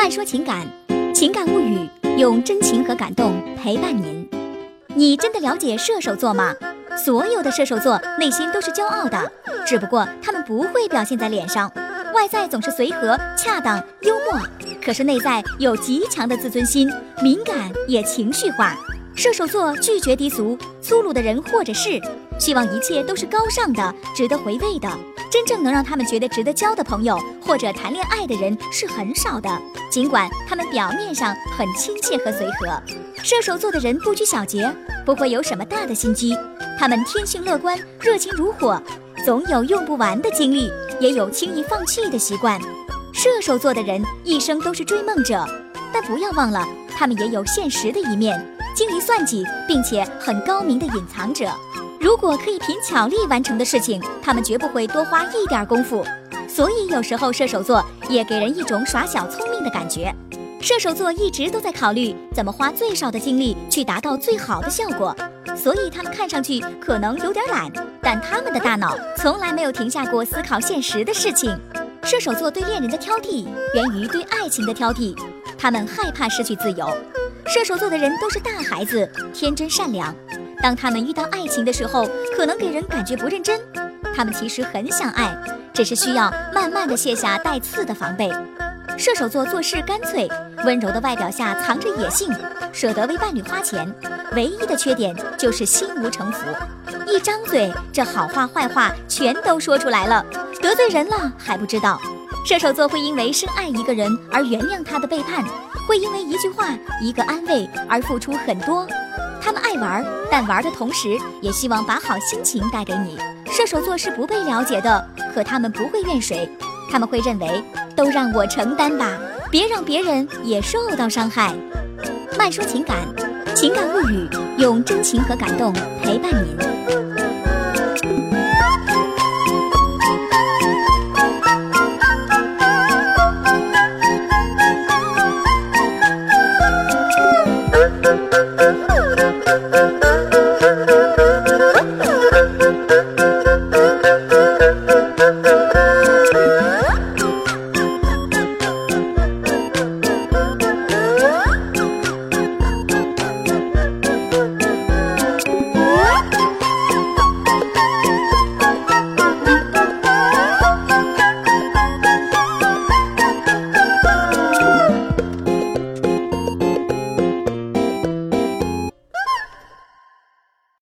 慢说情感，情感物语，用真情和感动陪伴您。你真的了解射手座吗？所有的射手座内心都是骄傲的，只不过他们不会表现在脸上，外在总是随和、恰当、幽默，可是内在有极强的自尊心，敏感也情绪化。射手座拒绝低俗、粗鲁的人或者事，希望一切都是高尚的、值得回味的。真正能让他们觉得值得交的朋友或者谈恋爱的人是很少的。尽管他们表面上很亲切和随和，射手座的人不拘小节，不会有什么大的心机。他们天性乐观，热情如火，总有用不完的精力，也有轻易放弃的习惯。射手座的人一生都是追梦者，但不要忘了，他们也有现实的一面。精于算计，并且很高明的隐藏者。如果可以凭巧力完成的事情，他们绝不会多花一点功夫。所以有时候射手座也给人一种耍小聪明的感觉。射手座一直都在考虑怎么花最少的精力去达到最好的效果，所以他们看上去可能有点懒，但他们的大脑从来没有停下过思考现实的事情。射手座对恋人的挑剔源于对爱情的挑剔，他们害怕失去自由。射手座的人都是大孩子，天真善良。当他们遇到爱情的时候，可能给人感觉不认真。他们其实很想爱，只是需要慢慢的卸下带刺的防备。射手座做事干脆，温柔的外表下藏着野性，舍得为伴侣花钱。唯一的缺点就是心无城府，一张嘴这好话坏话全都说出来了，得罪人了还不知道。射手座会因为深爱一个人而原谅他的背叛。会因为一句话、一个安慰而付出很多。他们爱玩，但玩的同时也希望把好心情带给你。射手座是不被了解的，可他们不会怨谁，他们会认为都让我承担吧，别让别人也受到伤害。慢说情感，情感物语，用真情和感动陪伴您。Oh.